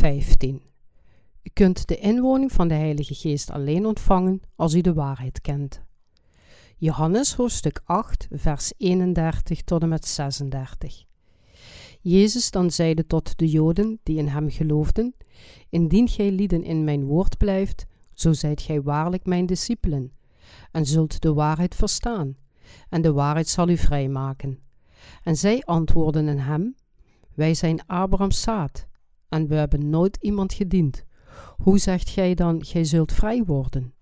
15. U kunt de inwoning van de Heilige Geest alleen ontvangen als u de waarheid kent. Johannes hoofdstuk 8, vers 31 tot en met 36. Jezus dan zeide tot de Joden die in hem geloofden: Indien gij lieden in mijn woord blijft, zo zijt gij waarlijk mijn discipelen, en zult de waarheid verstaan, en de waarheid zal u vrijmaken. En zij antwoordden hem: Wij zijn Abrahams zaad, en we hebben nooit iemand gediend. Hoe zegt gij dan, gij zult vrij worden?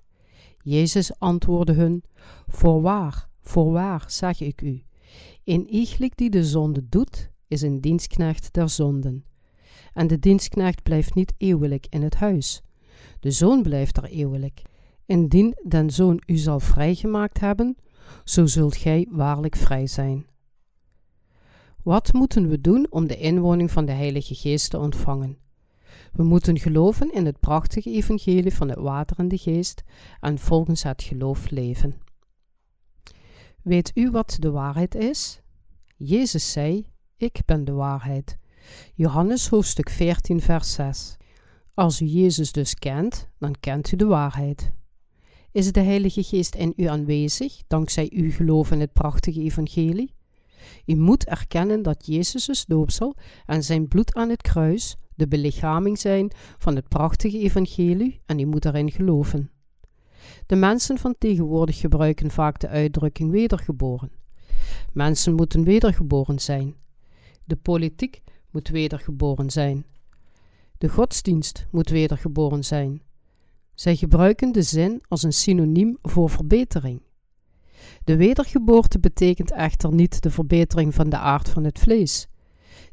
Jezus antwoordde hun: Voorwaar, voorwaar, zeg ik u, in iegelijk die de zonde doet, is een dienstknecht der zonden. En de dienstknecht blijft niet eeuwelijk in het huis. De zoon blijft er eeuwelijk. Indien den zoon u zal vrijgemaakt hebben, zo zult gij waarlijk vrij zijn. Wat moeten we doen om de inwoning van de Heilige Geest te ontvangen? We moeten geloven in het prachtige evangelie van het water en de geest en volgens het geloof leven. Weet u wat de waarheid is? Jezus zei: Ik ben de waarheid. Johannes hoofdstuk 14, vers 6. Als u Jezus dus kent, dan kent u de waarheid. Is de Heilige Geest in u aanwezig dankzij uw geloof in het prachtige evangelie? U moet erkennen dat Jezus' doopsel en zijn bloed aan het kruis de belichaming zijn van het prachtige evangelie en u moet erin geloven. De mensen van tegenwoordig gebruiken vaak de uitdrukking wedergeboren. Mensen moeten wedergeboren zijn. De politiek moet wedergeboren zijn. De godsdienst moet wedergeboren zijn. Zij gebruiken de zin als een synoniem voor verbetering. De wedergeboorte betekent echter niet de verbetering van de aard van het vlees.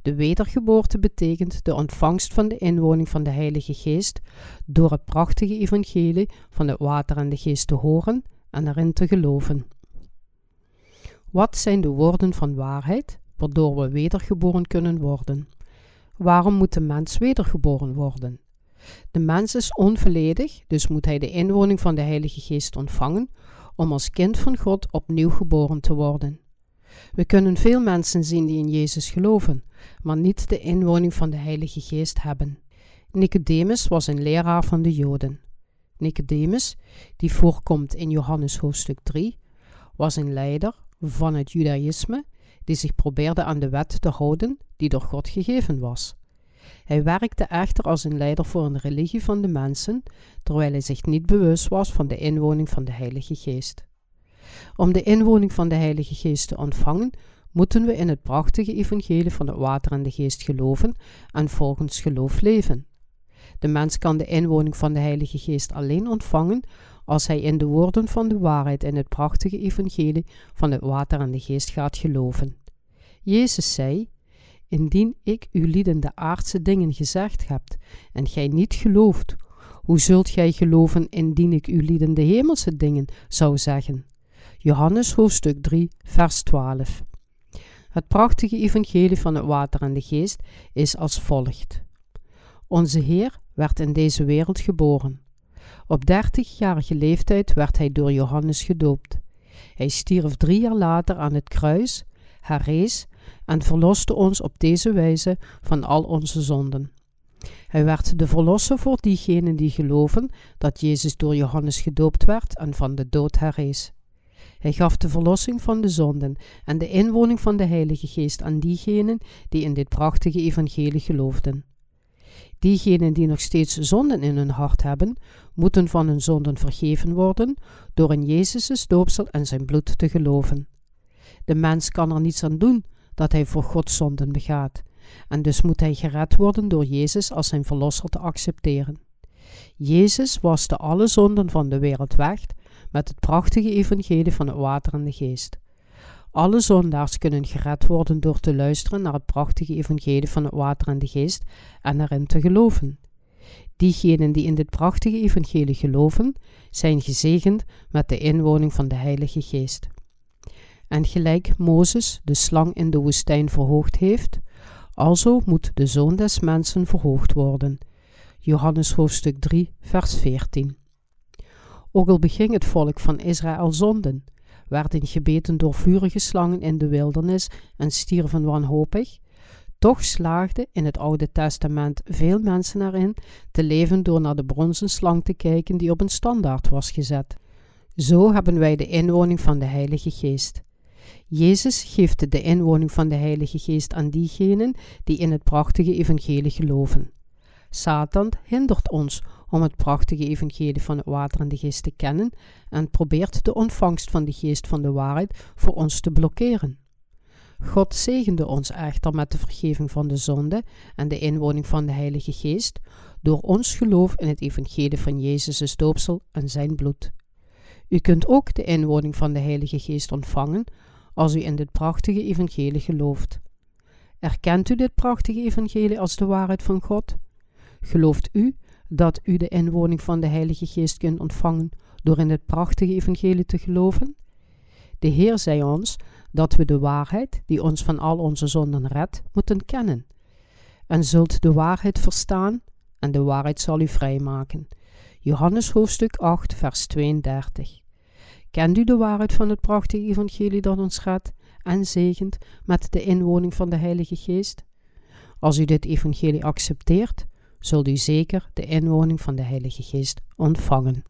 De wedergeboorte betekent de ontvangst van de inwoning van de Heilige Geest door het prachtige evangelie van het water en de geest te horen en erin te geloven. Wat zijn de woorden van waarheid waardoor we wedergeboren kunnen worden? Waarom moet de mens wedergeboren worden? De mens is onvolledig, dus moet hij de inwoning van de Heilige Geest ontvangen om als kind van God opnieuw geboren te worden. We kunnen veel mensen zien die in Jezus geloven, maar niet de inwoning van de Heilige Geest hebben. Nicodemus was een leraar van de Joden. Nicodemus, die voorkomt in Johannes hoofdstuk 3, was een leider van het Judaïsme die zich probeerde aan de wet te houden die door God gegeven was. Hij werkte echter als een leider voor een religie van de mensen, terwijl hij zich niet bewust was van de inwoning van de Heilige Geest. Om de inwoning van de Heilige Geest te ontvangen, moeten we in het prachtige evangelie van het water en de geest geloven en volgens geloof leven. De mens kan de inwoning van de Heilige Geest alleen ontvangen als hij in de woorden van de waarheid in het prachtige evangelie van het water en de geest gaat geloven. Jezus zei: Indien ik u lieden de aardse dingen gezegd heb en gij niet gelooft, hoe zult gij geloven indien ik u lieden de hemelse dingen zou zeggen? Johannes hoofdstuk 3, vers 12. Het prachtige evangelie van het water en de geest is als volgt. Onze Heer werd in deze wereld geboren. Op dertigjarige leeftijd werd hij door Johannes gedoopt. Hij stierf drie jaar later aan het kruis, herrees en verloste ons op deze wijze van al onze zonden. Hij werd de verlosser voor diegenen die geloven dat Jezus door Johannes gedoopt werd en van de dood herrees. Hij gaf de verlossing van de zonden en de inwoning van de Heilige Geest aan diegenen die in dit prachtige evangelie geloofden. Diegenen die nog steeds zonden in hun hart hebben, moeten van hun zonden vergeven worden door in Jezus' doopsel en zijn bloed te geloven. De mens kan er niets aan doen dat hij voor God zonden begaat, en dus moet hij gered worden door Jezus als zijn verlosser te accepteren. Jezus waste alle zonden van de wereld weg met het prachtige evangelie van het water en de geest. Alle zondaars kunnen gered worden door te luisteren naar het prachtige evangelie van het water en de geest en erin te geloven. Diegenen die in dit prachtige evangelie geloven, zijn gezegend met de inwoning van de Heilige Geest. En gelijk Mozes de slang in de woestijn verhoogd heeft, alzo moet de zoon des mensen verhoogd worden. Johannes hoofdstuk 3, vers 14. Ook al beging het volk van Israël zonden, werden gebeten door vurige slangen in de wildernis en stierven wanhopig, Toch slaagden in het Oude Testament veel mensen erin te leven door naar de bronzen slang te kijken die op een standaard was gezet. Zo hebben wij de inwoning van de Heilige Geest. Jezus geeft de inwoning van de Heilige Geest aan diegenen die in het prachtige evangelie geloven. Satan hindert ons om het prachtige evangelie van het water en de geest te kennen en probeert de ontvangst van de geest van de waarheid voor ons te blokkeren. God zegende ons echter met de vergeving van de zonde en de inwoning van de Heilige Geest door ons geloof in het evangelie van Jezus' doopsel en zijn bloed. U kunt ook de inwoning van de Heilige Geest ontvangen als u in dit prachtige evangelie gelooft. Erkent u dit prachtige evangelie als de waarheid van God? Gelooft u dat u de inwoning van de Heilige Geest kunt ontvangen door in dit prachtige evangelie te geloven? De Heer zei ons dat we de waarheid, die ons van al onze zonden redt, moeten kennen. En zult de waarheid verstaan, en de waarheid zal u vrijmaken. Johannes hoofdstuk 8, vers 32. Kent u de waarheid van het prachtige evangelie dat ons redt en zegent met de inwoning van de Heilige Geest? Als u dit evangelie accepteert, zult u zeker de inwoning van de Heilige Geest ontvangen.